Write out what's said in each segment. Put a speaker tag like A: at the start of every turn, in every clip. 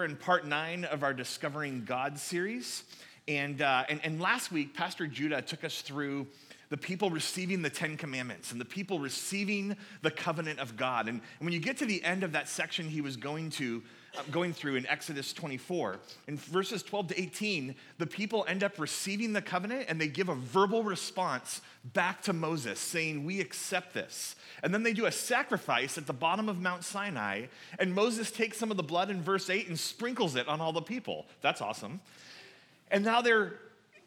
A: We're in part nine of our Discovering God series. And, uh, and, and last week, Pastor Judah took us through the people receiving the Ten Commandments and the people receiving the covenant of God. And, and when you get to the end of that section he was going to, going through in Exodus 24, in verses 12 to 18, the people end up receiving the covenant and they give a verbal response back to Moses saying, We accept this. And then they do a sacrifice at the bottom of Mount Sinai, and Moses takes some of the blood in verse 8 and sprinkles it on all the people. That's awesome. And now they're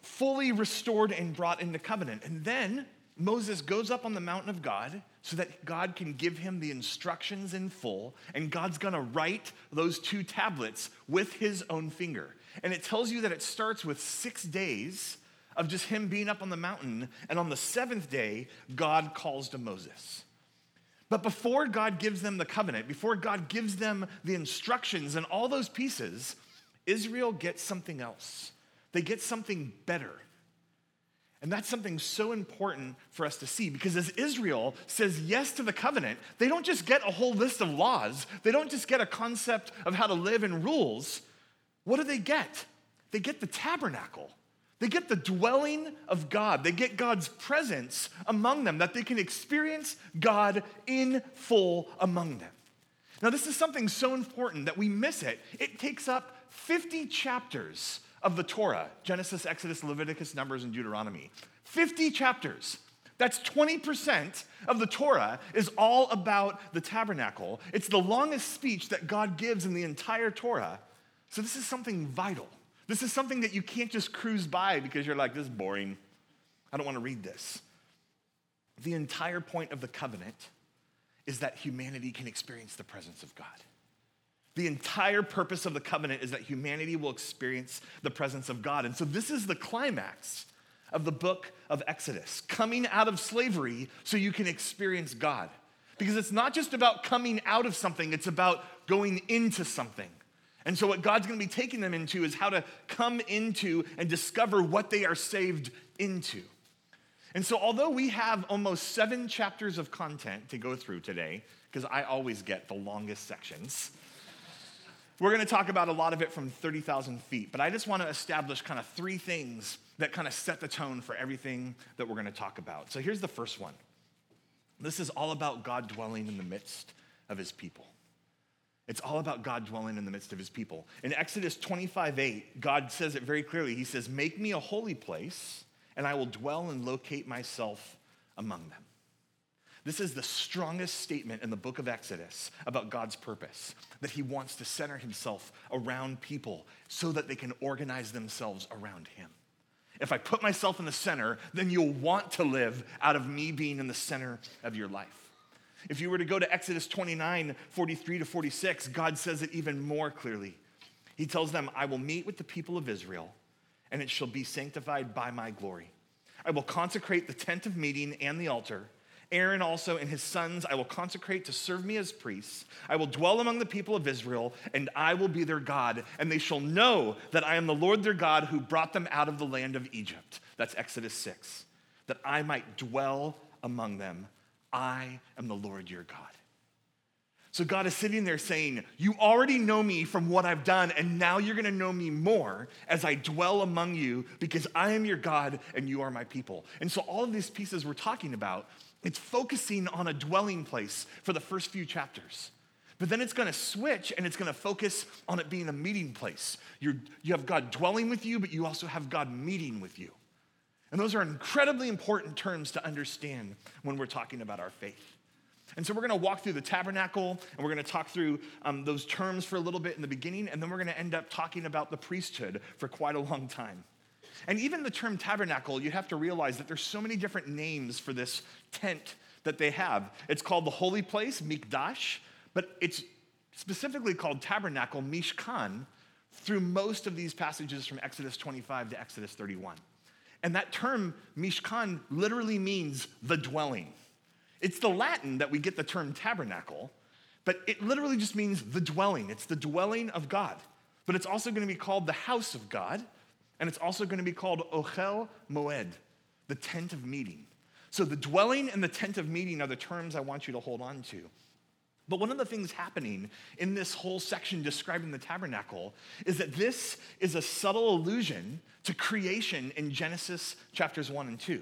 A: fully restored and brought into covenant. And then Moses goes up on the mountain of God so that God can give him the instructions in full, and God's gonna write those two tablets with his own finger. And it tells you that it starts with six days of just him being up on the mountain, and on the seventh day, God calls to Moses. But before God gives them the covenant, before God gives them the instructions and all those pieces, Israel gets something else. They get something better. And that's something so important for us to see because as Israel says yes to the covenant, they don't just get a whole list of laws, they don't just get a concept of how to live and rules. What do they get? They get the tabernacle. They get the dwelling of God. They get God's presence among them, that they can experience God in full among them. Now, this is something so important that we miss it. It takes up 50 chapters of the Torah Genesis, Exodus, Leviticus, Numbers, and Deuteronomy. 50 chapters. That's 20% of the Torah is all about the tabernacle. It's the longest speech that God gives in the entire Torah. So, this is something vital. This is something that you can't just cruise by because you're like, this is boring. I don't want to read this. The entire point of the covenant is that humanity can experience the presence of God. The entire purpose of the covenant is that humanity will experience the presence of God. And so this is the climax of the book of Exodus coming out of slavery so you can experience God. Because it's not just about coming out of something, it's about going into something. And so, what God's gonna be taking them into is how to come into and discover what they are saved into. And so, although we have almost seven chapters of content to go through today, because I always get the longest sections, we're gonna talk about a lot of it from 30,000 feet. But I just wanna establish kind of three things that kind of set the tone for everything that we're gonna talk about. So, here's the first one this is all about God dwelling in the midst of his people. It's all about God dwelling in the midst of his people. In Exodus 25 8, God says it very clearly. He says, Make me a holy place, and I will dwell and locate myself among them. This is the strongest statement in the book of Exodus about God's purpose that he wants to center himself around people so that they can organize themselves around him. If I put myself in the center, then you'll want to live out of me being in the center of your life. If you were to go to Exodus 29, 43 to 46, God says it even more clearly. He tells them, I will meet with the people of Israel, and it shall be sanctified by my glory. I will consecrate the tent of meeting and the altar. Aaron also and his sons I will consecrate to serve me as priests. I will dwell among the people of Israel, and I will be their God, and they shall know that I am the Lord their God who brought them out of the land of Egypt. That's Exodus 6. That I might dwell among them I am the Lord your God. So God is sitting there saying, You already know me from what I've done, and now you're gonna know me more as I dwell among you because I am your God and you are my people. And so, all of these pieces we're talking about, it's focusing on a dwelling place for the first few chapters. But then it's gonna switch and it's gonna focus on it being a meeting place. You're, you have God dwelling with you, but you also have God meeting with you. And those are incredibly important terms to understand when we're talking about our faith. And so we're going to walk through the tabernacle and we're going to talk through um, those terms for a little bit in the beginning, and then we're going to end up talking about the priesthood for quite a long time. And even the term tabernacle, you have to realize that there's so many different names for this tent that they have. It's called the holy place, mikdash, but it's specifically called tabernacle, mishkan, through most of these passages from Exodus 25 to Exodus 31. And that term, mishkan, literally means the dwelling. It's the Latin that we get the term tabernacle, but it literally just means the dwelling. It's the dwelling of God. But it's also going to be called the house of God, and it's also going to be called Ochel Moed, the tent of meeting. So the dwelling and the tent of meeting are the terms I want you to hold on to. But one of the things happening in this whole section describing the tabernacle is that this is a subtle allusion to creation in Genesis chapters 1 and 2.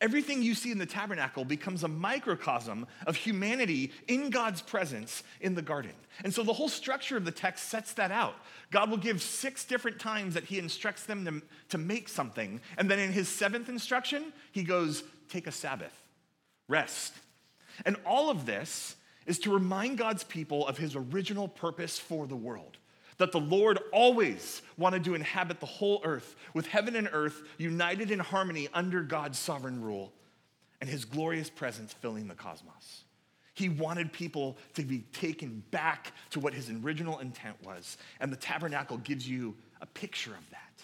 A: Everything you see in the tabernacle becomes a microcosm of humanity in God's presence in the garden. And so the whole structure of the text sets that out. God will give six different times that he instructs them to, to make something. And then in his seventh instruction, he goes, Take a Sabbath, rest. And all of this is to remind God's people of his original purpose for the world that the Lord always wanted to inhabit the whole earth, with heaven and earth united in harmony under God's sovereign rule and his glorious presence filling the cosmos. He wanted people to be taken back to what his original intent was. And the tabernacle gives you a picture of that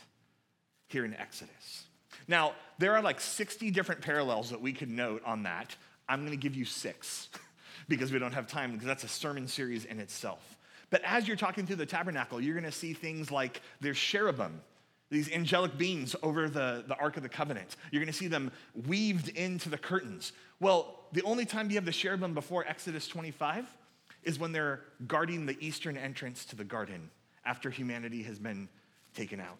A: here in Exodus. Now, there are like 60 different parallels that we could note on that. I'm going to give you six because we don't have time, because that's a sermon series in itself. But as you're talking through the tabernacle, you're going to see things like there's cherubim, these angelic beings over the, the Ark of the Covenant. You're going to see them weaved into the curtains. Well, the only time you have the cherubim before Exodus 25 is when they're guarding the eastern entrance to the garden after humanity has been taken out.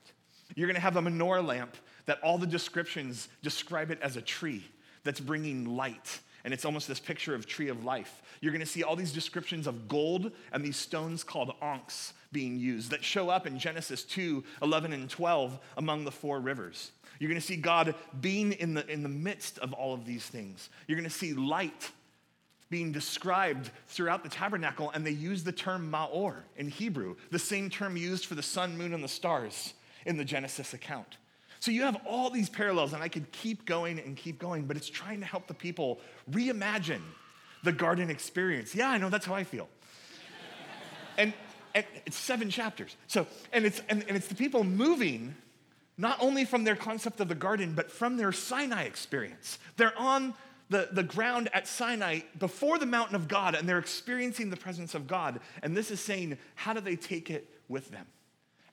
A: You're going to have a menorah lamp that all the descriptions describe it as a tree that's bringing light and it's almost this picture of tree of life. You're going to see all these descriptions of gold and these stones called onyx being used that show up in Genesis 2 11 and 12 among the four rivers. You're going to see God being in the, in the midst of all of these things. You're going to see light being described throughout the tabernacle, and they use the term Maor in Hebrew, the same term used for the sun, moon, and the stars in the Genesis account. So you have all these parallels, and I could keep going and keep going, but it's trying to help the people reimagine the garden experience. Yeah, I know that's how I feel. and, and it's seven chapters. So, and it's and, and it's the people moving not only from their concept of the garden, but from their Sinai experience. They're on the, the ground at Sinai before the mountain of God, and they're experiencing the presence of God. And this is saying, how do they take it with them?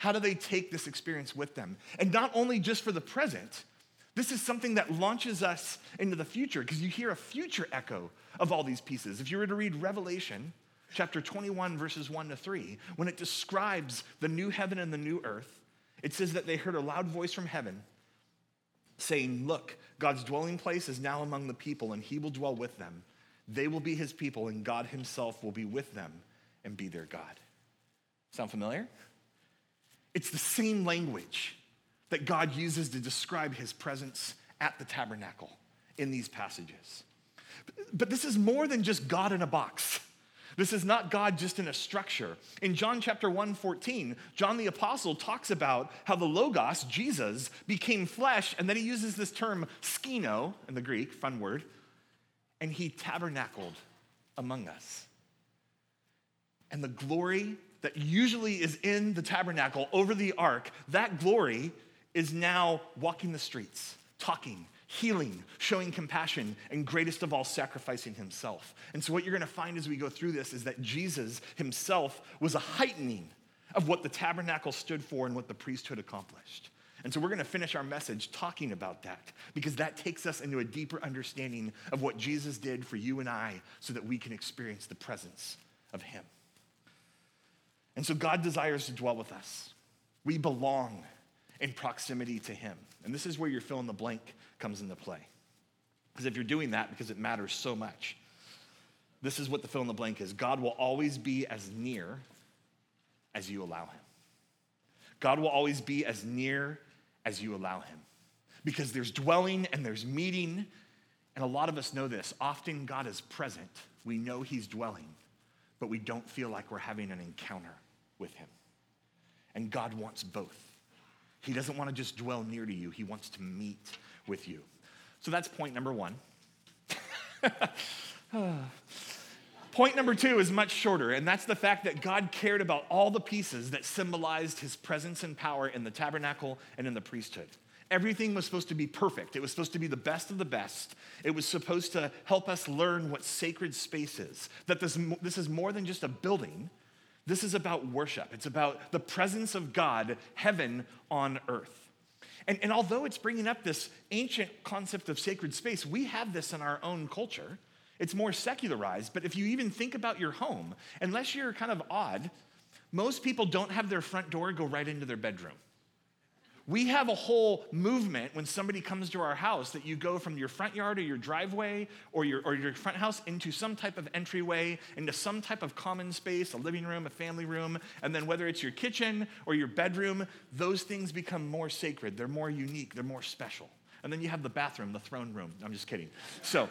A: How do they take this experience with them? And not only just for the present, this is something that launches us into the future because you hear a future echo of all these pieces. If you were to read Revelation chapter 21, verses 1 to 3, when it describes the new heaven and the new earth, it says that they heard a loud voice from heaven saying, Look, God's dwelling place is now among the people, and he will dwell with them. They will be his people, and God himself will be with them and be their God. Sound familiar? It's the same language that God uses to describe his presence at the tabernacle in these passages. But this is more than just God in a box. This is not God just in a structure. In John chapter 1, 14, John the Apostle talks about how the Logos, Jesus, became flesh, and then he uses this term skino in the Greek, fun word, and he tabernacled among us. And the glory that usually is in the tabernacle over the ark, that glory is now walking the streets, talking, healing, showing compassion, and greatest of all, sacrificing himself. And so, what you're going to find as we go through this is that Jesus himself was a heightening of what the tabernacle stood for and what the priesthood accomplished. And so, we're going to finish our message talking about that because that takes us into a deeper understanding of what Jesus did for you and I so that we can experience the presence of him. And so God desires to dwell with us. We belong in proximity to Him. And this is where your fill in the blank comes into play. Because if you're doing that, because it matters so much, this is what the fill in the blank is God will always be as near as you allow Him. God will always be as near as you allow Him. Because there's dwelling and there's meeting. And a lot of us know this. Often God is present, we know He's dwelling, but we don't feel like we're having an encounter with him. And God wants both. He doesn't want to just dwell near to you, He wants to meet with you. So that's point number one. point number two is much shorter, and that's the fact that God cared about all the pieces that symbolized His presence and power in the tabernacle and in the priesthood. Everything was supposed to be perfect. It was supposed to be the best of the best. It was supposed to help us learn what sacred space is. That this, this is more than just a building, this is about worship, it's about the presence of God, heaven on earth. And, and although it's bringing up this ancient concept of sacred space, we have this in our own culture. It's more secularized. But if you even think about your home, unless you're kind of odd, most people don't have their front door go right into their bedroom. We have a whole movement when somebody comes to our house that you go from your front yard or your driveway or your, or your front house into some type of entryway, into some type of common space, a living room, a family room, and then whether it's your kitchen or your bedroom, those things become more sacred. They're more unique, they're more special. And then you have the bathroom, the throne room. I'm just kidding. So,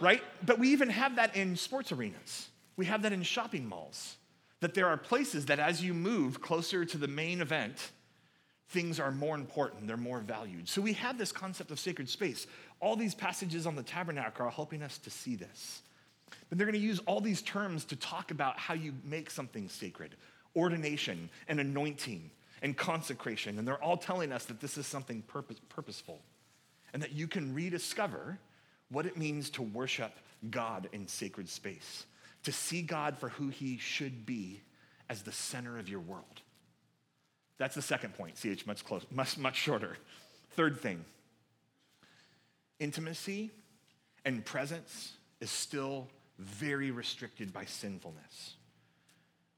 A: right? But we even have that in sports arenas, we have that in shopping malls. That there are places that as you move closer to the main event, things are more important, they're more valued. So we have this concept of sacred space. All these passages on the tabernacle are helping us to see this. But they're going to use all these terms to talk about how you make something sacred ordination and anointing and consecration. And they're all telling us that this is something purpose, purposeful and that you can rediscover what it means to worship God in sacred space, to see God for who he should be as the center of your world. That's the second point. CH much close, much, much shorter. Third thing intimacy and presence is still very restricted by sinfulness.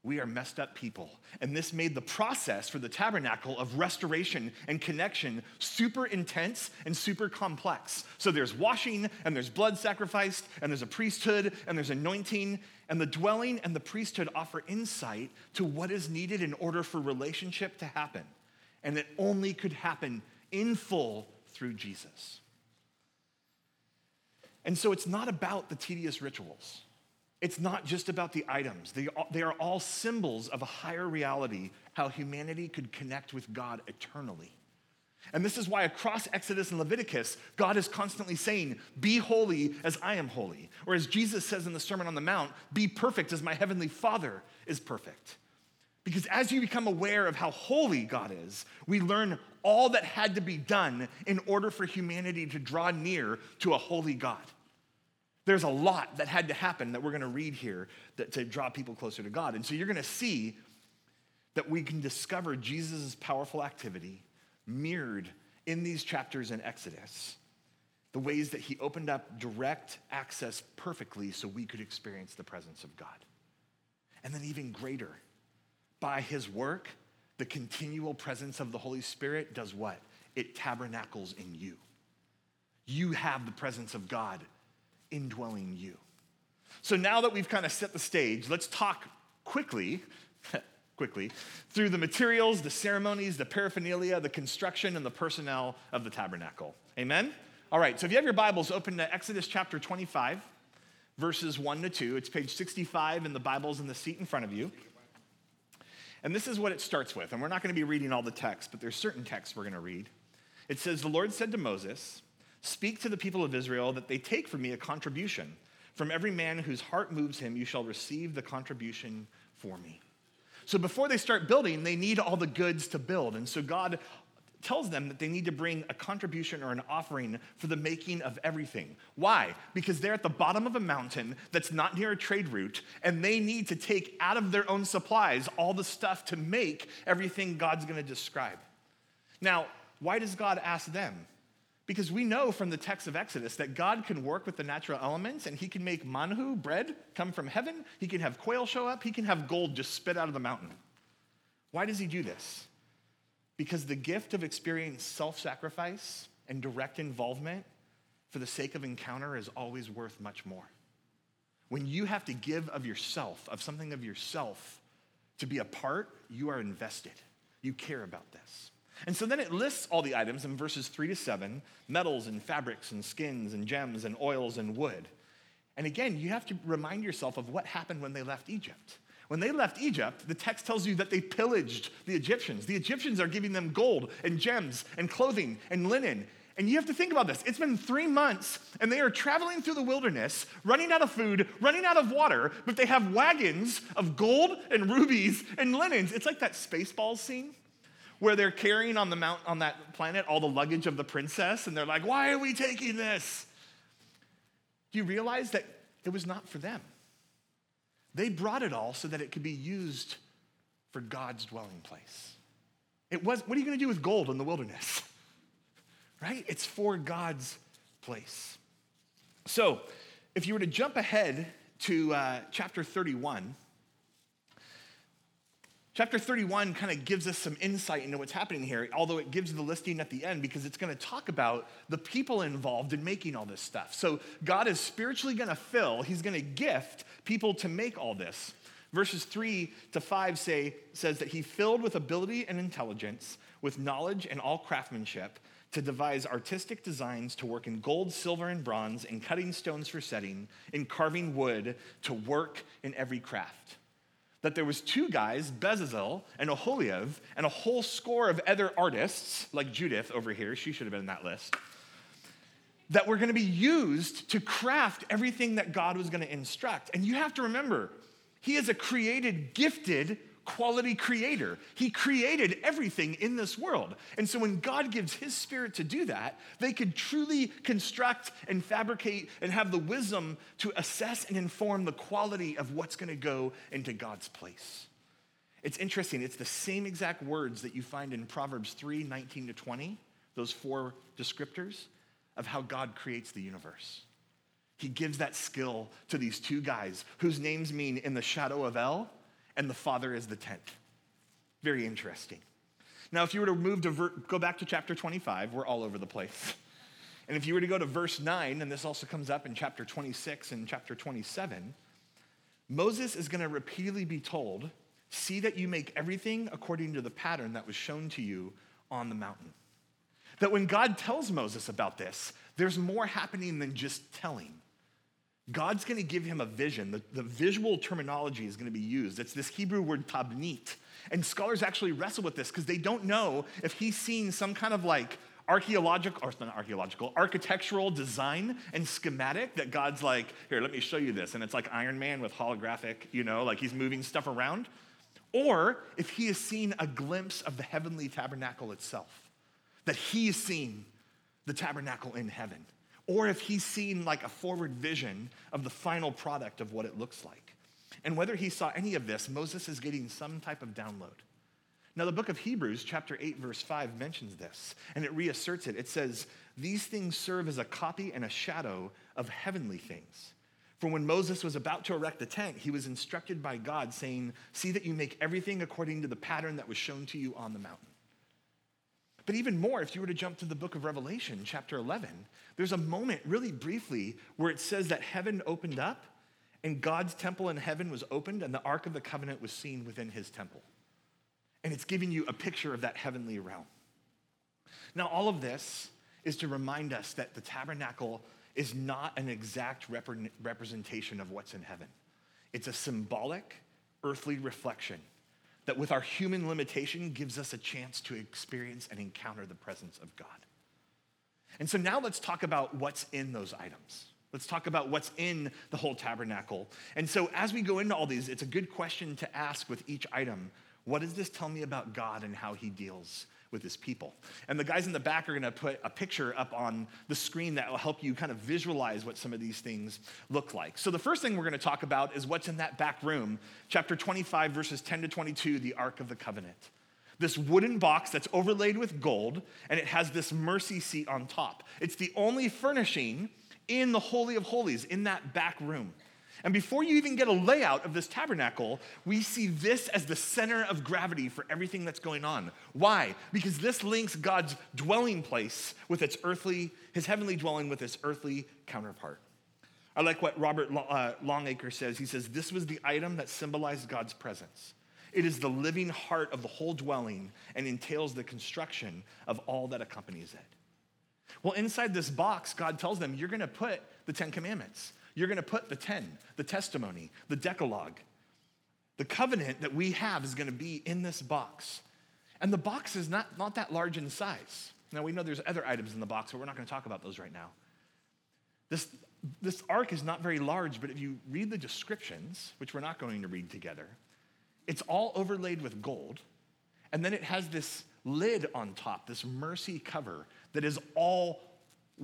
A: We are messed up people. And this made the process for the tabernacle of restoration and connection super intense and super complex. So there's washing, and there's blood sacrificed, and there's a priesthood, and there's anointing. And the dwelling and the priesthood offer insight to what is needed in order for relationship to happen. And it only could happen in full through Jesus. And so it's not about the tedious rituals. It's not just about the items, they, they are all symbols of a higher reality, how humanity could connect with God eternally. And this is why across Exodus and Leviticus, God is constantly saying, Be holy as I am holy. Or as Jesus says in the Sermon on the Mount, Be perfect as my heavenly Father is perfect. Because as you become aware of how holy God is, we learn all that had to be done in order for humanity to draw near to a holy God. There's a lot that had to happen that we're going to read here that, to draw people closer to God. And so you're going to see that we can discover Jesus' powerful activity mirrored in these chapters in Exodus. The ways that he opened up direct access perfectly so we could experience the presence of God. And then, even greater, by his work, the continual presence of the Holy Spirit does what? It tabernacles in you. You have the presence of God indwelling you. So now that we've kind of set the stage, let's talk quickly, quickly, through the materials, the ceremonies, the paraphernalia, the construction, and the personnel of the tabernacle. Amen? All right, so if you have your Bibles, open to Exodus chapter 25, verses 1 to 2. It's page 65 in the Bibles in the seat in front of you. And this is what it starts with. And we're not going to be reading all the text, but there's certain texts we're going to read. It says, The Lord said to Moses, Speak to the people of Israel that they take from me a contribution. From every man whose heart moves him, you shall receive the contribution for me. So before they start building, they need all the goods to build. And so God tells them that they need to bring a contribution or an offering for the making of everything. Why? Because they're at the bottom of a mountain that's not near a trade route, and they need to take out of their own supplies all the stuff to make everything God's gonna describe. Now, why does God ask them? Because we know from the text of Exodus that God can work with the natural elements and he can make manhu, bread, come from heaven. He can have quail show up. He can have gold just spit out of the mountain. Why does he do this? Because the gift of experiencing self sacrifice and direct involvement for the sake of encounter is always worth much more. When you have to give of yourself, of something of yourself, to be a part, you are invested. You care about this. And so then it lists all the items in verses three to seven metals and fabrics and skins and gems and oils and wood. And again, you have to remind yourself of what happened when they left Egypt. When they left Egypt, the text tells you that they pillaged the Egyptians. The Egyptians are giving them gold and gems and clothing and linen. And you have to think about this. It's been three months, and they are traveling through the wilderness, running out of food, running out of water, but they have wagons of gold and rubies and linens. It's like that Spaceballs scene where they're carrying on the mount on that planet all the luggage of the princess, and they're like, why are we taking this? Do you realize that it was not for them? They brought it all so that it could be used for God's dwelling place. It was, what are you going to do with gold in the wilderness? right? It's for God's place. So, if you were to jump ahead to uh, chapter 31, Chapter 31 kind of gives us some insight into what's happening here, although it gives the listing at the end because it's going to talk about the people involved in making all this stuff. So God is spiritually going to fill, He's going to gift people to make all this. Verses 3 to 5 say, says that He filled with ability and intelligence, with knowledge and all craftsmanship, to devise artistic designs to work in gold, silver, and bronze, in cutting stones for setting, in carving wood, to work in every craft that there was two guys, Bezalel and Oholiab, and a whole score of other artists, like Judith over here, she should have been in that list, that were going to be used to craft everything that God was going to instruct. And you have to remember, he is a created, gifted quality creator. He created everything in this world. And so when God gives his spirit to do that, they could truly construct and fabricate and have the wisdom to assess and inform the quality of what's going to go into God's place. It's interesting, it's the same exact words that you find in Proverbs 3 19 to 20, those four descriptors of how God creates the universe. He gives that skill to these two guys whose names mean in the shadow of El and the Father is the tent. Very interesting. Now, if you were to move to ver- go back to chapter 25, we're all over the place. And if you were to go to verse 9, and this also comes up in chapter 26 and chapter 27, Moses is going to repeatedly be told, See that you make everything according to the pattern that was shown to you on the mountain. That when God tells Moses about this, there's more happening than just telling. God's going to give him a vision. The, the visual terminology is going to be used. It's this Hebrew word tabnit. And scholars actually wrestle with this because they don't know if he's seen some kind of like archaeological, or not archaeological, architectural design and schematic that God's like, here, let me show you this. And it's like Iron Man with holographic, you know, like he's moving stuff around. Or if he has seen a glimpse of the heavenly tabernacle itself, that he has seen the tabernacle in heaven or if he's seen like a forward vision of the final product of what it looks like. And whether he saw any of this, Moses is getting some type of download. Now, the book of Hebrews, chapter 8, verse 5, mentions this, and it reasserts it. It says, These things serve as a copy and a shadow of heavenly things. For when Moses was about to erect the tent, he was instructed by God, saying, See that you make everything according to the pattern that was shown to you on the mountain. But even more, if you were to jump to the book of Revelation, chapter 11, there's a moment, really briefly, where it says that heaven opened up and God's temple in heaven was opened and the Ark of the Covenant was seen within his temple. And it's giving you a picture of that heavenly realm. Now, all of this is to remind us that the tabernacle is not an exact rep- representation of what's in heaven, it's a symbolic, earthly reflection that with our human limitation gives us a chance to experience and encounter the presence of God. And so now let's talk about what's in those items. Let's talk about what's in the whole tabernacle. And so as we go into all these, it's a good question to ask with each item what does this tell me about God and how he deals with his people. And the guys in the back are going to put a picture up on the screen that will help you kind of visualize what some of these things look like. So the first thing we're going to talk about is what's in that back room, chapter 25, verses 10 to 22, the Ark of the Covenant. This wooden box that's overlaid with gold, and it has this mercy seat on top. It's the only furnishing in the Holy of Holies, in that back room. And before you even get a layout of this tabernacle, we see this as the center of gravity for everything that's going on. Why? Because this links God's dwelling place with its earthly, his heavenly dwelling with its earthly counterpart. I like what Robert uh, Longacre says. He says, This was the item that symbolized God's presence. It is the living heart of the whole dwelling and entails the construction of all that accompanies it. Well, inside this box, God tells them, You're going to put the Ten Commandments. You're going to put the 10, the testimony, the Decalogue. The covenant that we have is going to be in this box. And the box is not, not that large in size. Now, we know there's other items in the box, but we're not going to talk about those right now. This, this ark is not very large, but if you read the descriptions, which we're not going to read together, it's all overlaid with gold. And then it has this lid on top, this mercy cover that is all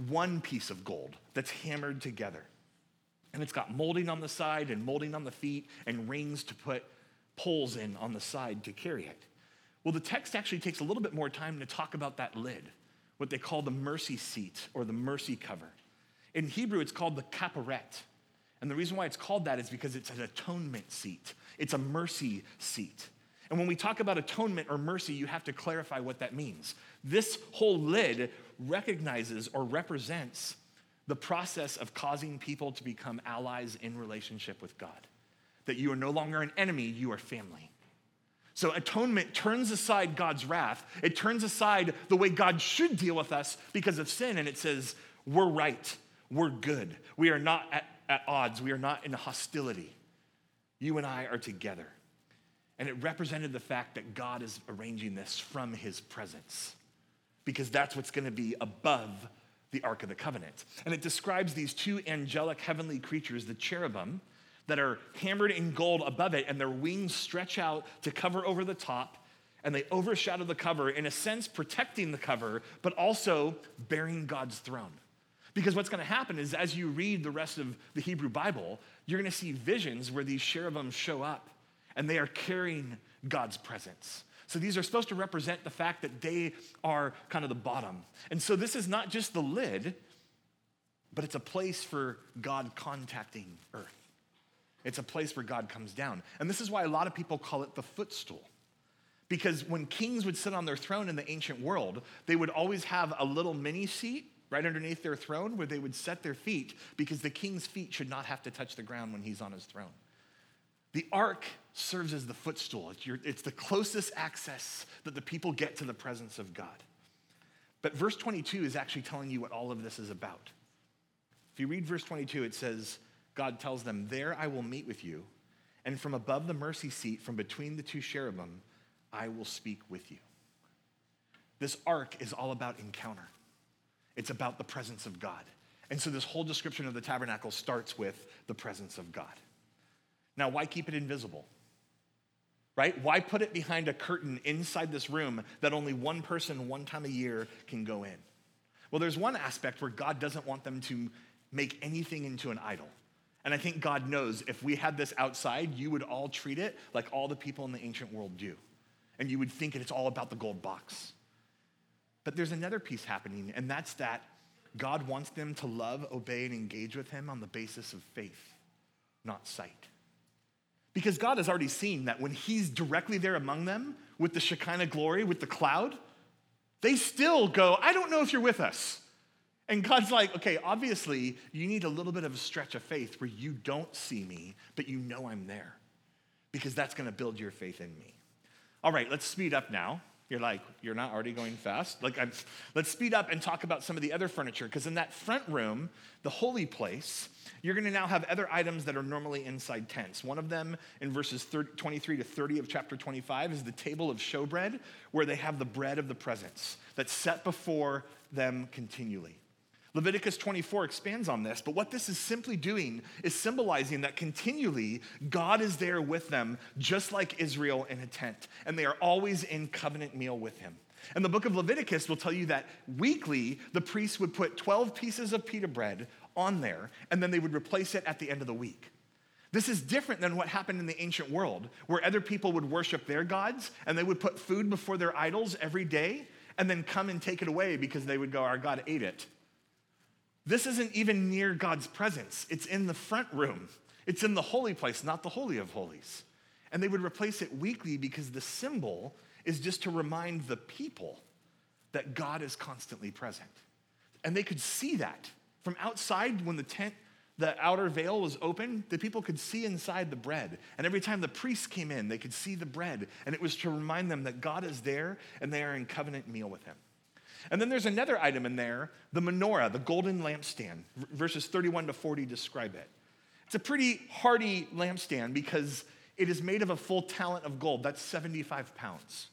A: one piece of gold that's hammered together. And it's got molding on the side and molding on the feet and rings to put poles in on the side to carry it. Well, the text actually takes a little bit more time to talk about that lid, what they call the mercy seat or the mercy cover. In Hebrew, it's called the kaparet. And the reason why it's called that is because it's an atonement seat, it's a mercy seat. And when we talk about atonement or mercy, you have to clarify what that means. This whole lid recognizes or represents the process of causing people to become allies in relationship with God. That you are no longer an enemy, you are family. So atonement turns aside God's wrath. It turns aside the way God should deal with us because of sin. And it says, we're right. We're good. We are not at, at odds. We are not in hostility. You and I are together. And it represented the fact that God is arranging this from his presence because that's what's going to be above the Ark of the Covenant. And it describes these two angelic heavenly creatures, the cherubim, that are hammered in gold above it, and their wings stretch out to cover over the top, and they overshadow the cover, in a sense, protecting the cover, but also bearing God's throne. Because what's going to happen is as you read the rest of the Hebrew Bible, you're going to see visions where these cherubim show up and they are carrying God's presence. So these are supposed to represent the fact that they are kind of the bottom. And so this is not just the lid, but it's a place for God contacting earth. It's a place where God comes down. And this is why a lot of people call it the footstool. Because when kings would sit on their throne in the ancient world, they would always have a little mini seat right underneath their throne where they would set their feet because the king's feet should not have to touch the ground when he's on his throne. The ark serves as the footstool, it's, your, it's the closest access that the people get to the presence of God. But verse 22 is actually telling you what all of this is about. If you read verse 22, it says, God tells them, There I will meet with you, and from above the mercy seat, from between the two cherubim, I will speak with you. This ark is all about encounter, it's about the presence of God. And so, this whole description of the tabernacle starts with the presence of God. Now, why keep it invisible? Right? Why put it behind a curtain inside this room that only one person one time a year can go in? Well, there's one aspect where God doesn't want them to make anything into an idol. And I think God knows if we had this outside, you would all treat it like all the people in the ancient world do. And you would think it's all about the gold box. But there's another piece happening, and that's that God wants them to love, obey, and engage with Him on the basis of faith, not sight. Because God has already seen that when He's directly there among them with the Shekinah glory, with the cloud, they still go, I don't know if you're with us. And God's like, okay, obviously, you need a little bit of a stretch of faith where you don't see me, but you know I'm there, because that's gonna build your faith in me. All right, let's speed up now. You're like, you're not already going fast? Like, I'm, let's speed up and talk about some of the other furniture, because in that front room, the holy place, you're going to now have other items that are normally inside tents. One of them in verses 30, 23 to 30 of chapter 25 is the table of showbread, where they have the bread of the presence that's set before them continually. Leviticus 24 expands on this, but what this is simply doing is symbolizing that continually God is there with them, just like Israel in a tent, and they are always in covenant meal with him. And the book of Leviticus will tell you that weekly the priests would put 12 pieces of pita bread on there, and then they would replace it at the end of the week. This is different than what happened in the ancient world, where other people would worship their gods and they would put food before their idols every day and then come and take it away because they would go, Our God ate it. This isn't even near God's presence, it's in the front room. It's in the holy place, not the Holy of Holies. And they would replace it weekly because the symbol is just to remind the people that God is constantly present. And they could see that from outside when the tent, the outer veil was open, the people could see inside the bread. And every time the priests came in, they could see the bread. And it was to remind them that God is there and they are in covenant meal with him. And then there's another item in there, the menorah, the golden lampstand. Verses 31 to 40 describe it. It's a pretty hardy lampstand because it is made of a full talent of gold. That's 75 pounds.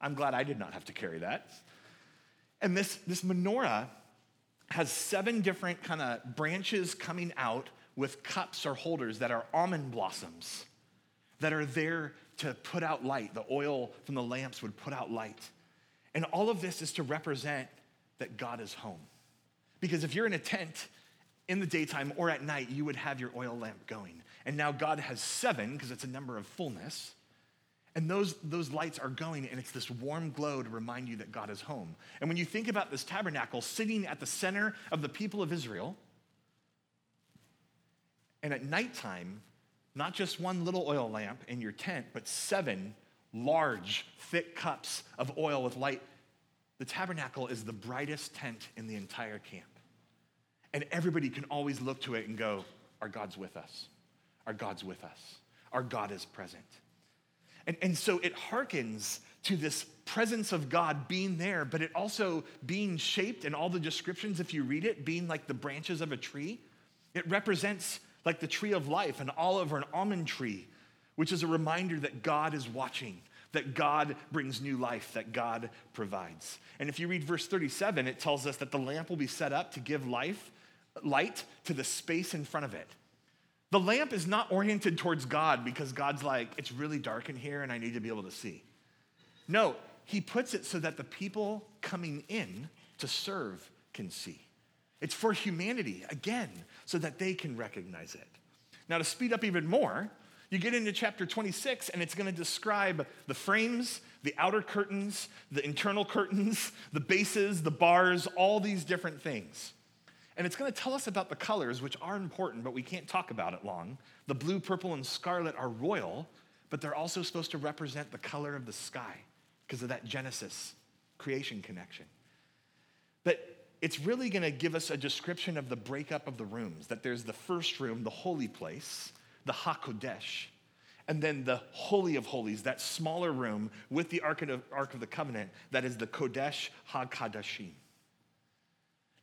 A: I'm glad I did not have to carry that. And this, this menorah has seven different kind of branches coming out with cups or holders that are almond blossoms that are there to put out light. The oil from the lamps would put out light. And all of this is to represent that God is home. Because if you're in a tent in the daytime or at night, you would have your oil lamp going. And now God has seven, because it's a number of fullness. And those, those lights are going, and it's this warm glow to remind you that God is home. And when you think about this tabernacle sitting at the center of the people of Israel, And at nighttime, not just one little oil lamp in your tent, but seven large, thick cups of oil with light. The tabernacle is the brightest tent in the entire camp. And everybody can always look to it and go, Our God's with us. Our God's with us. Our God is present. And, and so it hearkens to this presence of God being there, but it also being shaped in all the descriptions, if you read it, being like the branches of a tree. It represents like the tree of life, an olive or an almond tree, which is a reminder that God is watching, that God brings new life, that God provides. And if you read verse 37, it tells us that the lamp will be set up to give life, light to the space in front of it. The lamp is not oriented towards God because God's like, it's really dark in here and I need to be able to see. No, he puts it so that the people coming in to serve can see. It's for humanity, again, so that they can recognize it. Now, to speed up even more, you get into chapter 26, and it's going to describe the frames, the outer curtains, the internal curtains, the bases, the bars, all these different things. And it's going to tell us about the colors, which are important, but we can't talk about it long. The blue, purple, and scarlet are royal, but they're also supposed to represent the color of the sky because of that Genesis creation connection. But it's really going to give us a description of the breakup of the rooms that there's the first room, the holy place, the HaKodesh, and then the Holy of Holies, that smaller room with the Ark of, Ark of the Covenant, that is the Kodesh HaKodashim.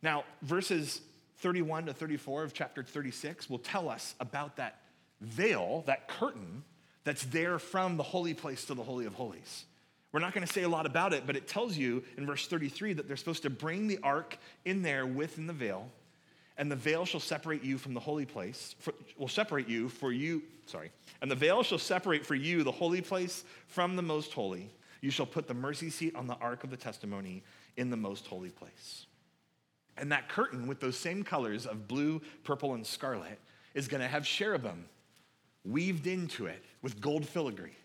A: Now, verses 31 to 34 of chapter 36 will tell us about that veil, that curtain that's there from the holy place to the Holy of Holies. We're not going to say a lot about it, but it tells you in verse 33 that they're supposed to bring the ark in there within the veil, and the veil shall separate you from the holy place, for, will separate you for you, sorry, and the veil shall separate for you the holy place from the most holy. You shall put the mercy seat on the ark of the testimony in the most holy place. And that curtain with those same colors of blue, purple, and scarlet is going to have cherubim weaved into it with gold filigree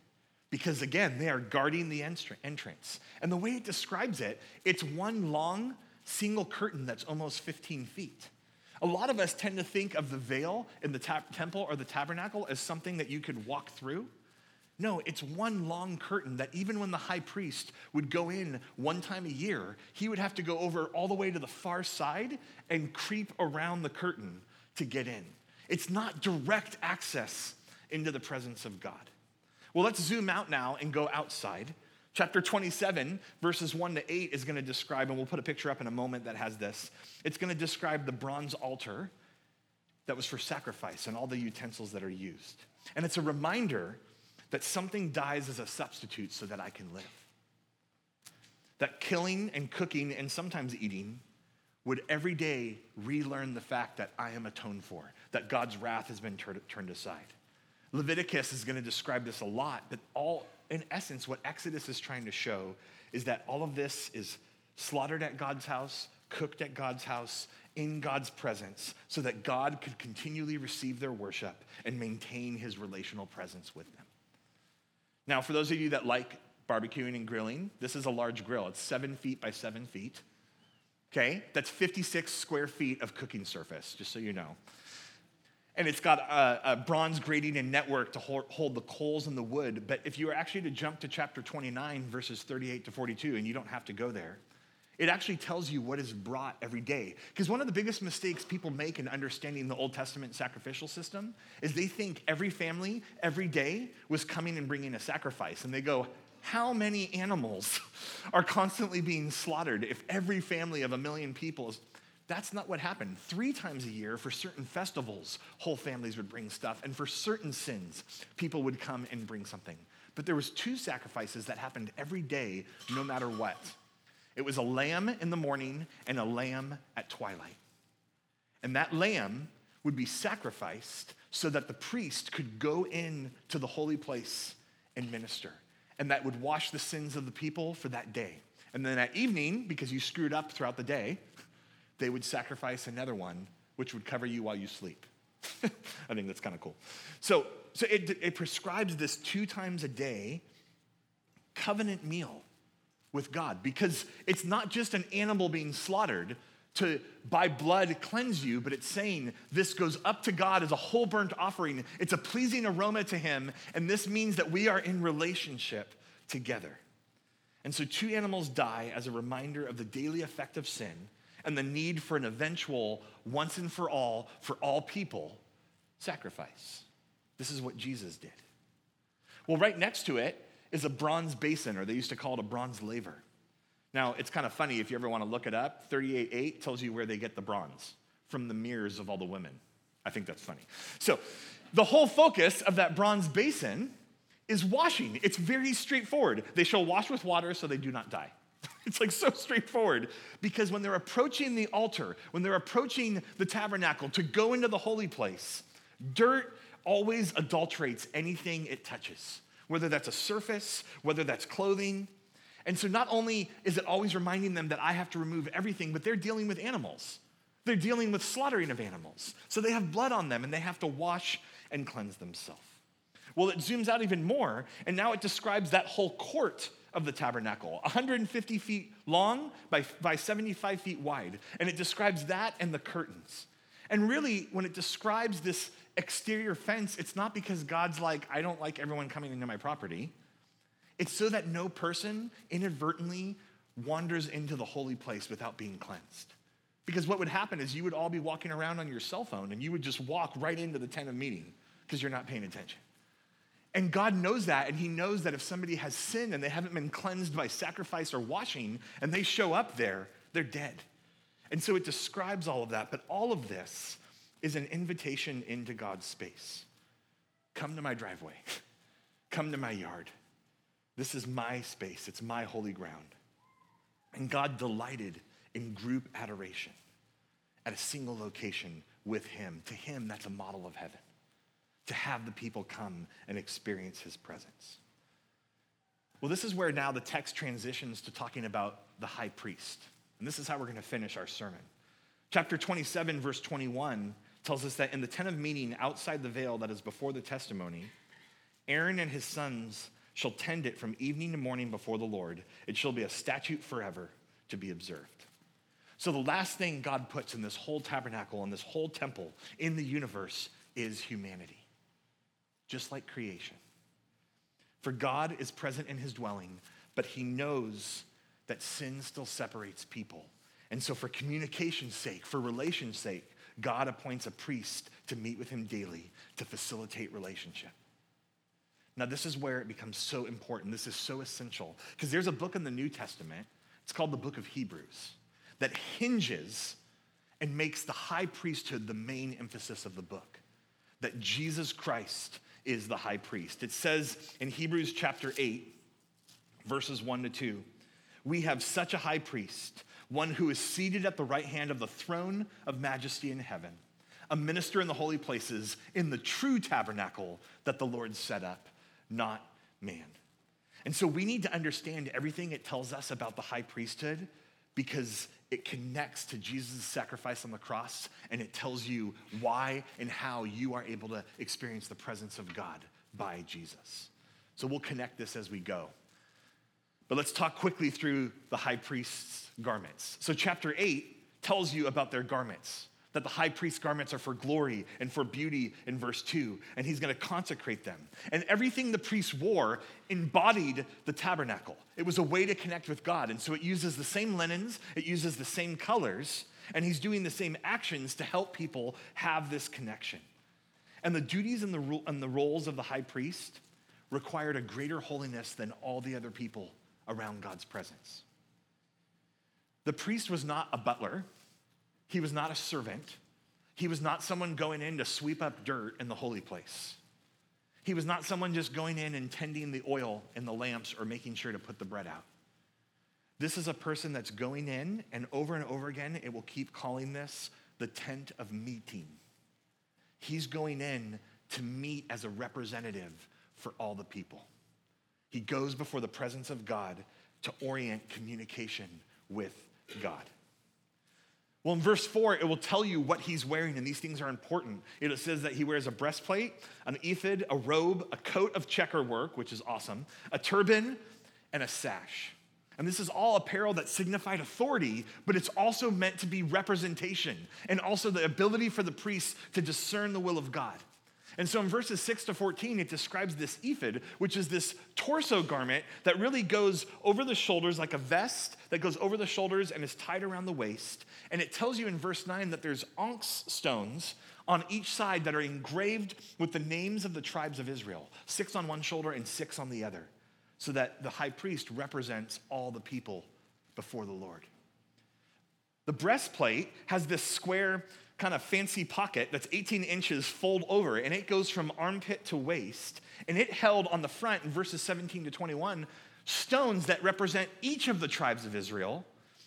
A: because again, they are guarding the entrance. And the way it describes it, it's one long single curtain that's almost 15 feet. A lot of us tend to think of the veil in the ta- temple or the tabernacle as something that you could walk through. No, it's one long curtain that even when the high priest would go in one time a year, he would have to go over all the way to the far side and creep around the curtain to get in. It's not direct access into the presence of God. Well, let's zoom out now and go outside. Chapter 27, verses 1 to 8, is going to describe, and we'll put a picture up in a moment that has this. It's going to describe the bronze altar that was for sacrifice and all the utensils that are used. And it's a reminder that something dies as a substitute so that I can live. That killing and cooking and sometimes eating would every day relearn the fact that I am atoned for, that God's wrath has been turned aside. Leviticus is going to describe this a lot, but all, in essence, what Exodus is trying to show is that all of this is slaughtered at God's house, cooked at God's house, in God's presence, so that God could continually receive their worship and maintain his relational presence with them. Now, for those of you that like barbecuing and grilling, this is a large grill. It's seven feet by seven feet. Okay? That's 56 square feet of cooking surface, just so you know and it's got a, a, bronze grating and network to hold, hold, the coals and the wood. But if you were actually to jump to chapter 29, verses 38 to 42, and you don't have to go there, it actually tells you what is brought every day. Because one of the biggest mistakes people make in understanding the Old Testament sacrificial system is they think every family, every day, was coming and bringing a sacrifice. And they go, how many animals are constantly being slaughtered if every family of a million people is that's not what happened. Three times a year, for certain festivals, whole families would bring stuff, and for certain sins, people would come and bring something. But there was two sacrifices that happened every day, no matter what. It was a lamb in the morning and a lamb at twilight. And that lamb would be sacrificed so that the priest could go in to the holy place and minister. And that would wash the sins of the people for that day. And then at evening, because you screwed up throughout the day, they would sacrifice another one, which would cover you while you sleep. I think that's kind of cool. So, so it, it prescribes this two times a day covenant meal with God because it's not just an animal being slaughtered. to by blood cleanse you, but it's saying this goes up to God as a whole burnt offering. It's a pleasing aroma to Him, and this means that we are in relationship together. And so, two animals die as a reminder of the daily effect of sin and the need for an eventual, once and for all, for all people, sacrifice. This is what Jesus did. Well, right next to it is a bronze basin, or they used to call it a bronze laver. Now, it's kind of funny if you ever want to look it up. 38.8 tells you where they get the bronze from the mirrors of all the women. I think that's funny. So, the whole focus of that bronze basin is washing. It's very straightforward. They shall wash with water so they do not die. It's like so straightforward because when they're approaching the altar, when they're approaching the tabernacle to go into the holy place, dirt always adulterates anything it touches, whether that's a surface, whether that's clothing. And so not only is it always reminding them that I have to remove everything, but they're dealing with animals. They're dealing with slaughtering of animals. So they have blood on them and they have to wash and cleanse themselves. Well, it zooms out even more, and now it describes that whole court of the tabernacle 150 feet long by, by 75 feet wide. And it describes that and the curtains. And really, when it describes this exterior fence, it's not because God's like, I don't like everyone coming into my property. It's so that no person inadvertently wanders into the holy place without being cleansed. Because what would happen is you would all be walking around on your cell phone and you would just walk right into the tent of meeting because you're not paying attention. And God knows that, and He knows that if somebody has sinned and they haven't been cleansed by sacrifice or washing, and they show up there, they're dead. And so it describes all of that, but all of this is an invitation into God's space. Come to my driveway, come to my yard. This is my space, it's my holy ground. And God delighted in group adoration at a single location with Him. To Him, that's a model of heaven, to have the people come and experience His presence. Well, this is where now the text transitions to talking about the high priest. And this is how we're going to finish our sermon. Chapter 27, verse 21 tells us that in the tent of meeting outside the veil that is before the testimony, Aaron and his sons shall tend it from evening to morning before the Lord. It shall be a statute forever to be observed. So, the last thing God puts in this whole tabernacle and this whole temple in the universe is humanity, just like creation. For God is present in his dwelling, but he knows that sin still separates people. And so, for communication's sake, for relation's sake, God appoints a priest to meet with him daily to facilitate relationship. Now, this is where it becomes so important. This is so essential because there's a book in the New Testament, it's called the book of Hebrews, that hinges and makes the high priesthood the main emphasis of the book. That Jesus Christ is the high priest. It says in Hebrews chapter 8, verses 1 to 2, we have such a high priest, one who is seated at the right hand of the throne of majesty in heaven, a minister in the holy places, in the true tabernacle that the Lord set up not man. And so we need to understand everything it tells us about the high priesthood because it connects to Jesus' sacrifice on the cross and it tells you why and how you are able to experience the presence of God by Jesus. So we'll connect this as we go. But let's talk quickly through the high priest's garments. So, chapter 8 tells you about their garments that the high priest's garments are for glory and for beauty in verse 2, and he's going to consecrate them. And everything the priest wore embodied the tabernacle. It was a way to connect with God. And so it uses the same linens, it uses the same colors, and he's doing the same actions to help people have this connection. And the duties and the, and the roles of the high priest required a greater holiness than all the other people around God's presence. The priest was not a butler he was not a servant. He was not someone going in to sweep up dirt in the holy place. He was not someone just going in and tending the oil in the lamps or making sure to put the bread out. This is a person that's going in, and over and over again, it will keep calling this the tent of meeting. He's going in to meet as a representative for all the people. He goes before the presence of God to orient communication with God. Well, in verse 4, it will tell you what he's wearing, and these things are important. It says that he wears a breastplate, an ephod, a robe, a coat of checker work, which is awesome, a turban, and a sash. And this is all apparel that signified authority, but it's also meant to be representation and also the ability for the priests to discern the will of God. And so in verses 6 to 14, it describes this ephod, which is this torso garment that really goes over the shoulders like a vest that goes over the shoulders and is tied around the waist. And it tells you in verse 9 that there's onyx stones on each side that are engraved with the names of the tribes of Israel, six on one shoulder and six on the other, so that the high priest represents all the people before the Lord. The breastplate has this square kind of fancy pocket that's 18 inches fold over, and it goes from armpit to waist. And it held on the front in verses 17 to 21 stones that represent each of the tribes of Israel.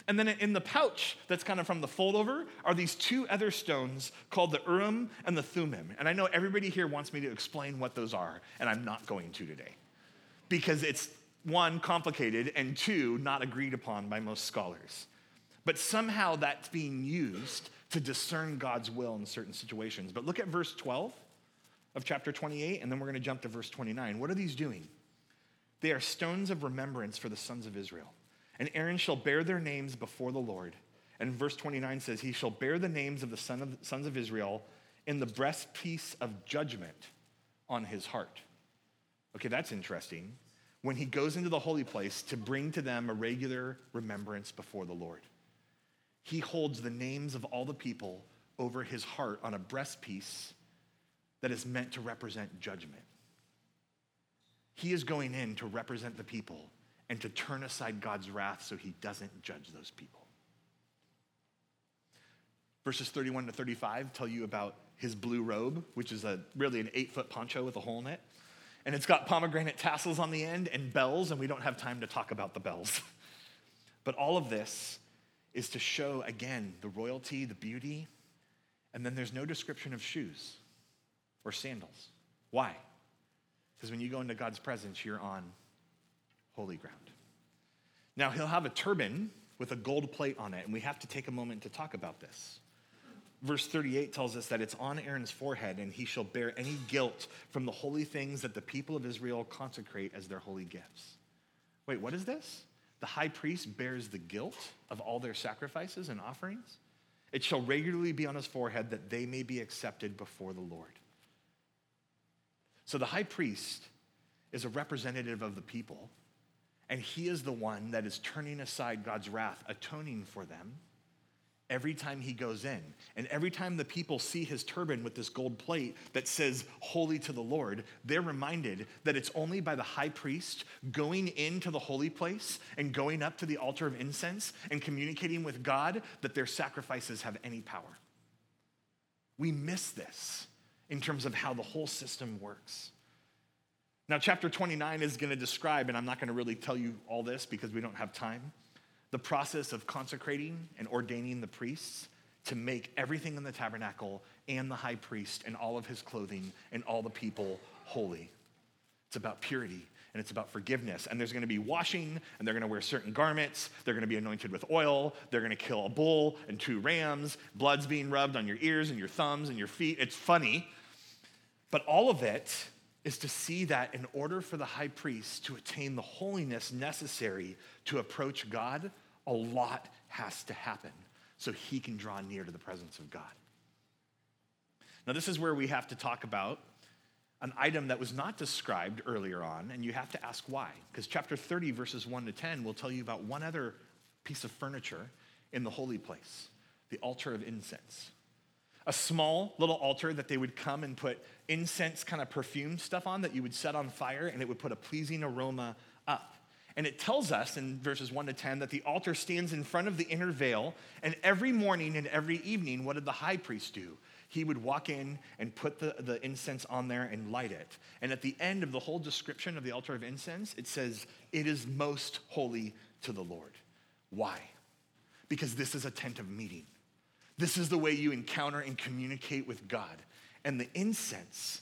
A: And then in the pouch that's kind of from the fold over are these two other stones called the Urim and the Thummim. And I know everybody here wants me to explain what those are, and I'm not going to today because it's one, complicated, and two, not agreed upon by most scholars. But somehow that's being used to discern God's will in certain situations. But look at verse 12 of chapter 28, and then we're going to jump to verse 29. What are these doing? They are stones of remembrance for the sons of Israel. And Aaron shall bear their names before the Lord. And verse 29 says, He shall bear the names of the son of, sons of Israel in the breastpiece of judgment on his heart. Okay, that's interesting. When he goes into the holy place to bring to them a regular remembrance before the Lord he holds the names of all the people over his heart on a breastpiece that is meant to represent judgment. He is going in to represent the people and to turn aside God's wrath so he doesn't judge those people. Verses 31 to 35 tell you about his blue robe, which is a, really an eight foot poncho with a hole in it. And it's got pomegranate tassels on the end and bells, and we don't have time to talk about the bells. but all of this is to show again the royalty, the beauty, and then there's no description of shoes or sandals. Why? Because when you go into God's presence, you're on holy ground. Now, he'll have a turban with a gold plate on it, and we have to take a moment to talk about this. Verse 38 tells us that it's on Aaron's forehead, and he shall bear any guilt from the holy things that the people of Israel consecrate as their holy gifts. Wait, what is this? The high priest bears the guilt of all their sacrifices and offerings. It shall regularly be on his forehead that they may be accepted before the Lord. So the high priest is a representative of the people, and he is the one that is turning aside God's wrath, atoning for them every time he goes in. And every time the people see his turban with this gold plate that says, Holy to the Lord, they're reminded that it's only by the high priest going into the holy place and going up to the altar of incense and communicating with God that their sacrifices have any power. We miss this in terms of how the whole system works. Now, chapter 29 is going to describe, and I'm not going to really tell you all this because we don't have time the process of consecrating and ordaining the priests to make everything in the tabernacle and the high priest and all of his clothing and all the people holy. It's about purity and it's about forgiveness. And there's going to be washing, and they're going to wear certain garments. They're going to be anointed with oil. They're going to kill a bull and two rams. Blood's being rubbed on your ears and your thumbs and your feet. It's funny. But all of it is to see that in order for the high priest to attain the holiness necessary to approach God, a lot has to happen so he can draw near to the presence of God. Now, this is where we have to talk about an item that was not described earlier on, and you have to ask why. Because chapter 30, verses 1 to 10, will tell you about one other piece of furniture in the holy place the altar of incense. A small little altar that they would come and put incense kind of perfume stuff on that you would set on fire, and it would put a pleasing aroma. And it tells us in verses 1 to 10 that the altar stands in front of the inner veil, and every morning and every evening, what did the high priest do? He would walk in and put the, the incense on there and light it. And at the end of the whole description of the altar of incense, it says, It is most holy to the Lord. Why? Because this is a tent of meeting. This is the way you encounter and communicate with God. And the incense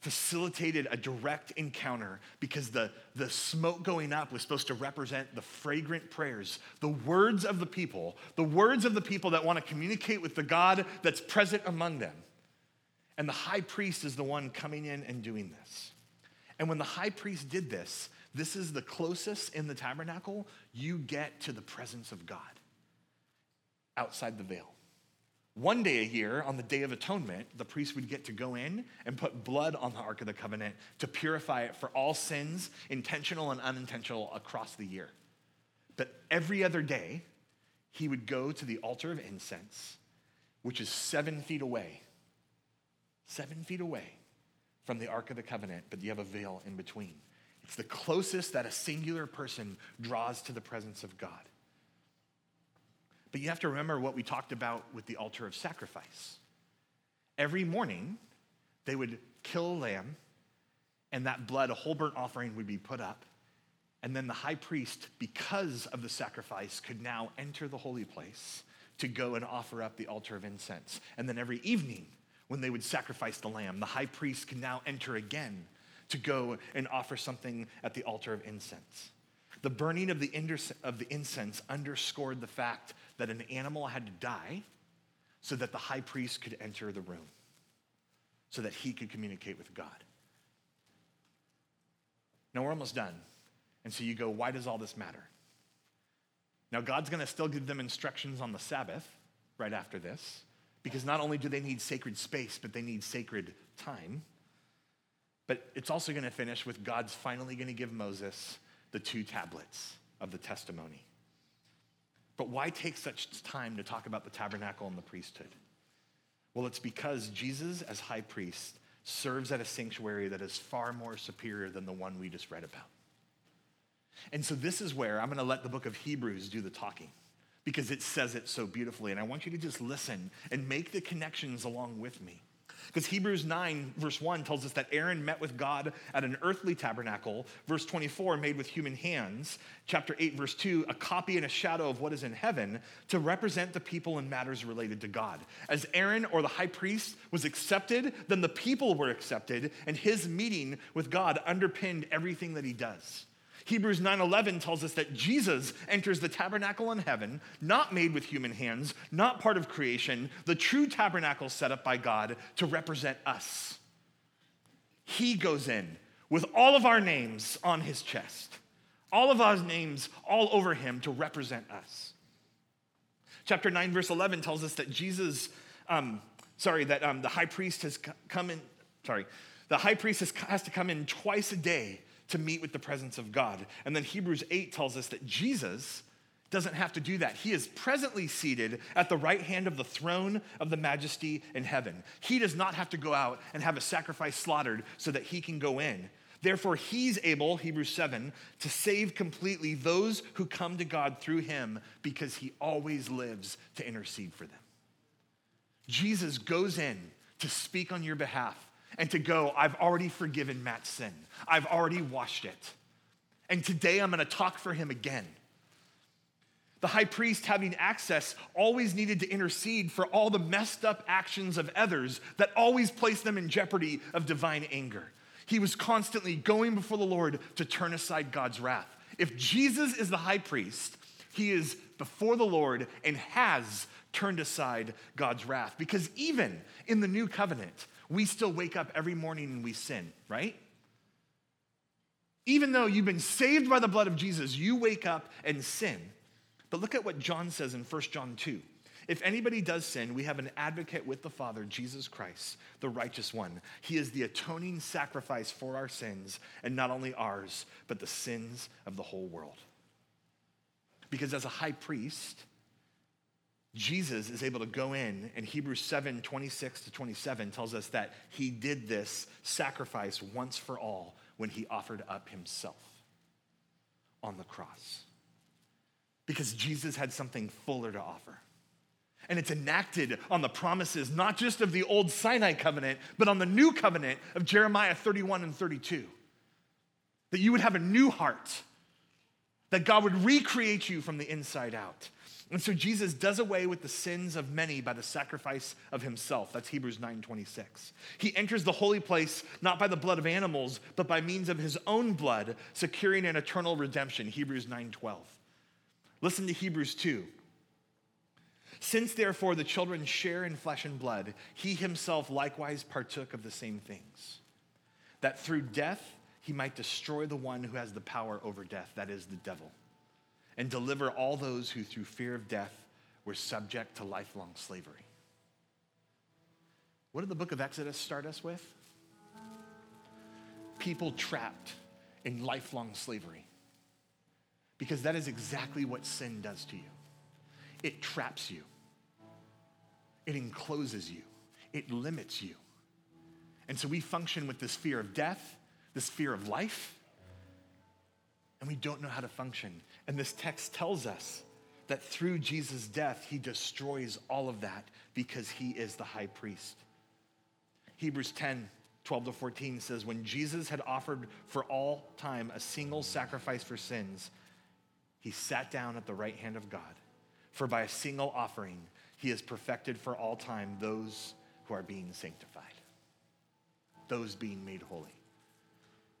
A: facilitated a direct encounter because the, the smoke going up was supposed to represent the fragrant prayers, the words of the people, the words of the people that want to communicate with the God that's present among them. And the high priest is the one coming in and doing this. And when the high priest did this, This is the closest in the tabernacle you get to the presence of God outside the veil. One day a year, on the Day of Atonement, the priest would get to go in and put blood on the Ark of the Covenant to purify it for all sins, intentional and unintentional, across the year. But every other day, he would go to the altar of incense, which is seven feet away. Seven feet away from the Ark of the Covenant, but you have a veil in between. It's the closest that a singular person draws to the presence of God. But you have to remember what we talked about with the altar of sacrifice. Every morning, they would kill a lamb, and that blood, a whole burnt offering, would be put up. And then the high priest, because of the sacrifice, could now enter the holy place to go and offer up the altar of incense. And then every evening, when they would sacrifice the lamb, the high priest could now enter again to go and offer something at the altar of incense. The burning of the incense underscored the fact that an animal had to die so that the high priest could enter the room, so that he could communicate with God. Now we're almost done. And so you go, why does all this matter? Now, God's going to still give them instructions on the Sabbath right after this, because not only do they need sacred space, but they need sacred time. But it's also going to finish with God's finally going to give Moses the two tablets of the testimony. But why take such time to talk about the tabernacle and the priesthood? Well, it's because Jesus, as high priest, serves at a sanctuary that is far more superior than the one we just read about. And so, this is where I'm going to let the book of Hebrews do the talking because it says it so beautifully. And I want you to just listen and make the connections along with me. Because Hebrews 9, verse 1 tells us that Aaron met with God at an earthly tabernacle. Verse 24, made with human hands. Chapter 8, verse 2, a copy and a shadow of what is in heaven to represent the people in matters related to God. As Aaron or the high priest was accepted, then the people were accepted, and his meeting with God underpinned everything that he does. Hebrews 9:11 tells us that Jesus enters the tabernacle in heaven, not made with human hands, not part of creation, the true tabernacle set up by God to represent us. He goes in with all of our names on his chest. All of our names all over him to represent us. Chapter 9, verse 11 tells us that Jesus, um, sorry, that um, the high priest has come in, sorry, the high priest has, has to come in twice a day to meet with the presence of God. And then Hebrews 8 tells us that Jesus doesn't have to do that. He is presently seated at the right hand of the throne of the majesty in heaven. He does not have to go out and have a sacrifice slaughtered so that he can go in. Therefore, he's able, Hebrews 7, to save completely those who come to God through him because he always lives to intercede for them. Jesus goes in to speak on your behalf and to go, I've already forgiven Matt's sin. I've already washed it. And today I'm going to talk for him again. The high priest, having access, always needed to intercede for all the messed up actions of others that always placed them in jeopardy of divine anger. He was constantly going before the Lord to turn aside God's wrath. If Jesus is the high priest, he is before the Lord and has turned aside God's wrath. Because even in the new covenant, we still wake up every morning and we sin, right? Even though you've been saved by the blood of Jesus, you wake up and sin. But look at what John says in 1 John 2. If anybody does sin, we have an advocate with the Father, Jesus Christ, the righteous one. He is the atoning sacrifice for our sins, and not only ours, but the sins of the whole world. Because as a high priest, Jesus is able to go in, and Hebrews 7 26 to 27 tells us that he did this sacrifice once for all when he offered up himself on the cross. Because Jesus had something fuller to offer. And it's enacted on the promises, not just of the old Sinai covenant, but on the new covenant of Jeremiah 31 and 32. That you would have a new heart, that God would recreate you from the inside out and so Jesus does away with the sins of many by the sacrifice of himself. That's Hebrews 9:26. He enters the holy place not by the blood of animals, but by means of his own blood, securing an eternal redemption. Hebrews 9:12. Listen to Hebrews 2. Since therefore the children share in flesh and blood, he himself likewise partook of the same things, that through death he might destroy the one who has the power over death, that is, the devil, and deliver all those who, through fear of death, were subject to lifelong slavery. What did the book of Exodus start us with? People trapped in lifelong slavery. Because that is exactly what sin does to you it traps you, it encloses you, it limits you. And so we function with this fear of death, this fear of life, and we don't know how to function. And this text tells us that through Jesus' death, he destroys all of that because he is the high priest. Hebrews 10 12 to 14 says, When Jesus had offered for all time a single sacrifice for sins, he sat down at the right hand of God. For by a single offering, he has perfected for all time those who are being sanctified, those being made holy.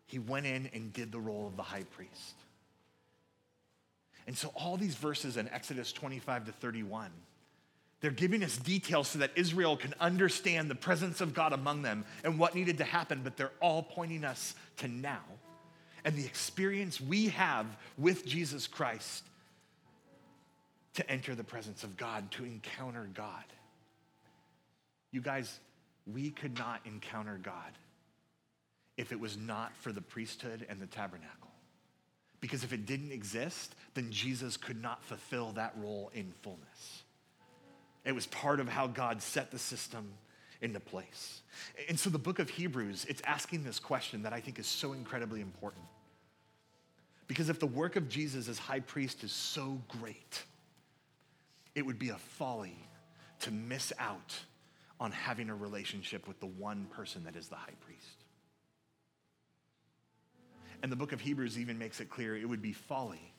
A: He went in and did the role of the high priest. And so, all these verses in Exodus 25 to 31, they're giving us details so that Israel can understand the presence of God among them and what needed to happen, but they're all pointing us to now and the experience we have with Jesus Christ to enter the presence of God, to encounter God. You guys, we could not encounter God if it was not for the priesthood and the tabernacle. Because if it didn't exist, then Jesus could not fulfill that role in fullness. It was part of how God set the system into place. And so the book of Hebrews, it's asking this question that I think is so incredibly important. Because if the work of Jesus as high priest is so great, it would be a folly to miss out on having a relationship with the one person that is the high priest. And the book of Hebrews even makes it clear it would be folly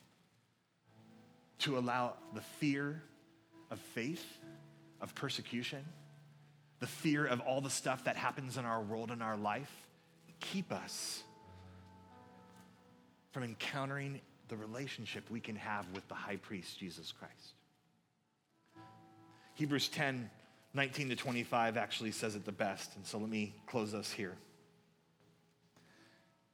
A: to allow the fear of faith, of persecution, the fear of all the stuff that happens in our world and our life keep us from encountering the relationship we can have with the high priest, Jesus Christ. Hebrews 10 19 to 25 actually says it the best. And so let me close us here.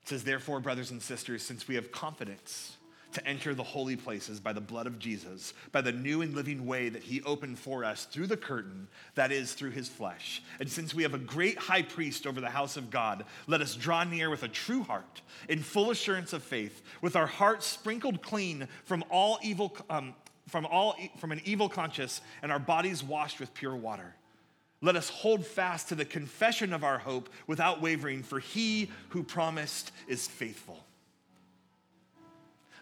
A: It says, Therefore, brothers and sisters, since we have confidence to enter the holy places by the blood of Jesus, by the new and living way that he opened for us through the curtain, that is, through his flesh. And since we have a great high priest over the house of God, let us draw near with a true heart, in full assurance of faith, with our hearts sprinkled clean from all evil. Um, from, all, from an evil conscience and our bodies washed with pure water. Let us hold fast to the confession of our hope without wavering, for he who promised is faithful.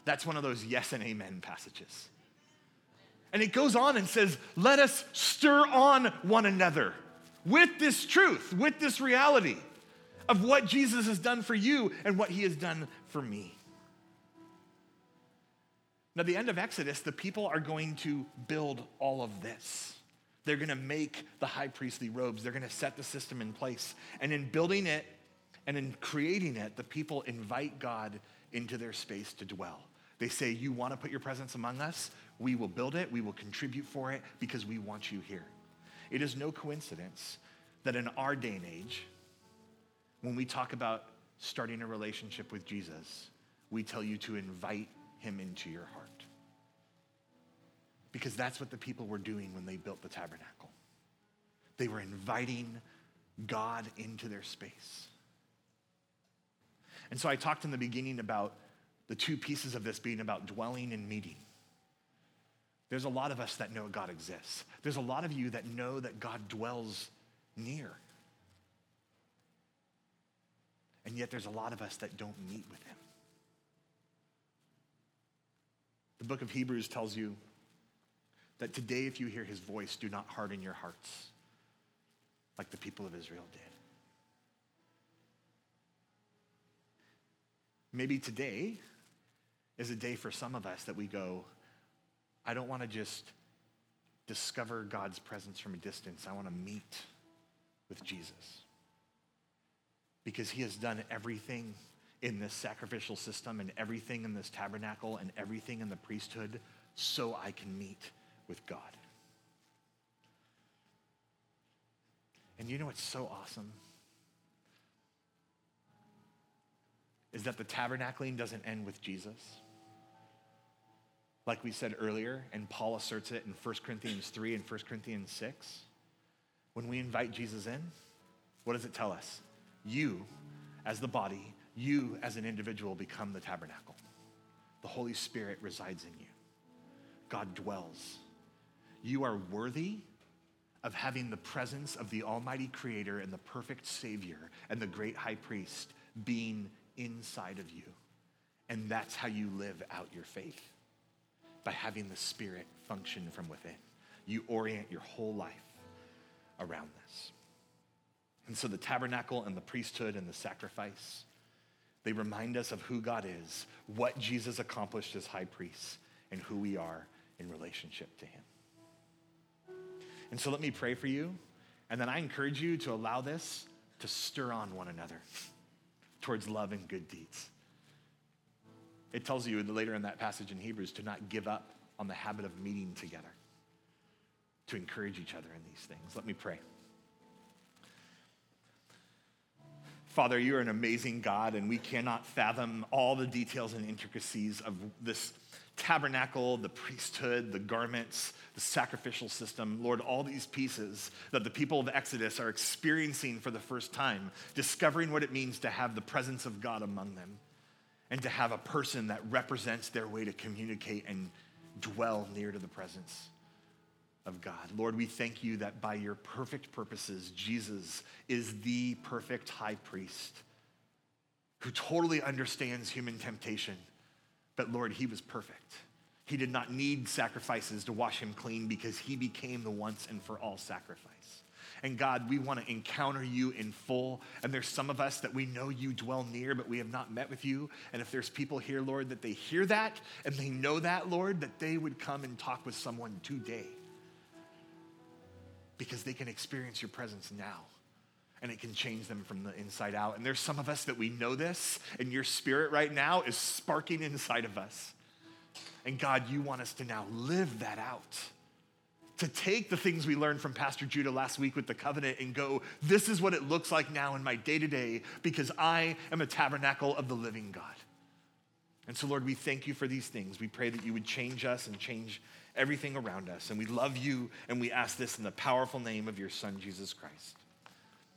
A: That's one of those yes and amen passages. And it goes on and says, Let us stir on one another with this truth, with this reality of what Jesus has done for you and what he has done for me. Now, the end of Exodus, the people are going to build all of this. They're going to make the high priestly robes. They're going to set the system in place. And in building it and in creating it, the people invite God into their space to dwell. They say, You want to put your presence among us? We will build it, we will contribute for it because we want you here. It is no coincidence that in our day and age, when we talk about starting a relationship with Jesus, we tell you to invite him into your heart. Because that's what the people were doing when they built the tabernacle. They were inviting God into their space. And so I talked in the beginning about the two pieces of this being about dwelling and meeting. There's a lot of us that know God exists. There's a lot of you that know that God dwells near. And yet there's a lot of us that don't meet with him. The book of Hebrews tells you that today, if you hear his voice, do not harden your hearts like the people of Israel did. Maybe today is a day for some of us that we go, I don't want to just discover God's presence from a distance. I want to meet with Jesus. Because he has done everything in this sacrificial system and everything in this tabernacle and everything in the priesthood so I can meet with God. And you know what's so awesome? is that the tabernacling doesn't end with Jesus. Like we said earlier, and Paul asserts it in 1 Corinthians 3 and 1 Corinthians 6. When we invite Jesus in, what does it tell us? You, as the body, you as an individual become the tabernacle. The Holy Spirit resides in you, God dwells. You are worthy of having the presence of the Almighty Creator and the perfect Savior and the great high priest being inside of you. And that's how you live out your faith by having the Spirit function from within. You orient your whole life around this. And so the tabernacle and the priesthood and the sacrifice, they remind us of who God is, what Jesus accomplished as high priest, and who we are in relationship to him. And so let me pray for you, and then I encourage you to allow this to stir on one another towards love and good deeds. It tells you later in that passage in Hebrews to not give up on the habit of meeting together, to encourage each other in these things. Let me pray. Father, you're an amazing God, and we cannot fathom all the details and intricacies of this tabernacle, the priesthood, the garments, the sacrificial system. Lord, all these pieces that the people of Exodus are experiencing for the first time, discovering what it means to have the presence of God among them and to have a person that represents their way to communicate and dwell near to the presence of God. Lord, we thank you that by your perfect purposes, Jesus is the perfect high priest who totally understands human temptation. But Lord, he was perfect. He did not need sacrifices to wash him clean because he became the once and for all sacrifice. And God, we want to encounter you in full. And there's some of us that we know you dwell near, but we have not met with you. And if there's people here, Lord, that they hear that and they know that, Lord, that they would come and talk with someone today because they can experience your presence now and it can change them from the inside out. And there's some of us that we know this, and your spirit right now is sparking inside of us. And God, you want us to now live that out. To take the things we learned from Pastor Judah last week with the covenant and go, this is what it looks like now in my day to day because I am a tabernacle of the living God. And so, Lord, we thank you for these things. We pray that you would change us and change everything around us. And we love you, and we ask this in the powerful name of your Son, Jesus Christ.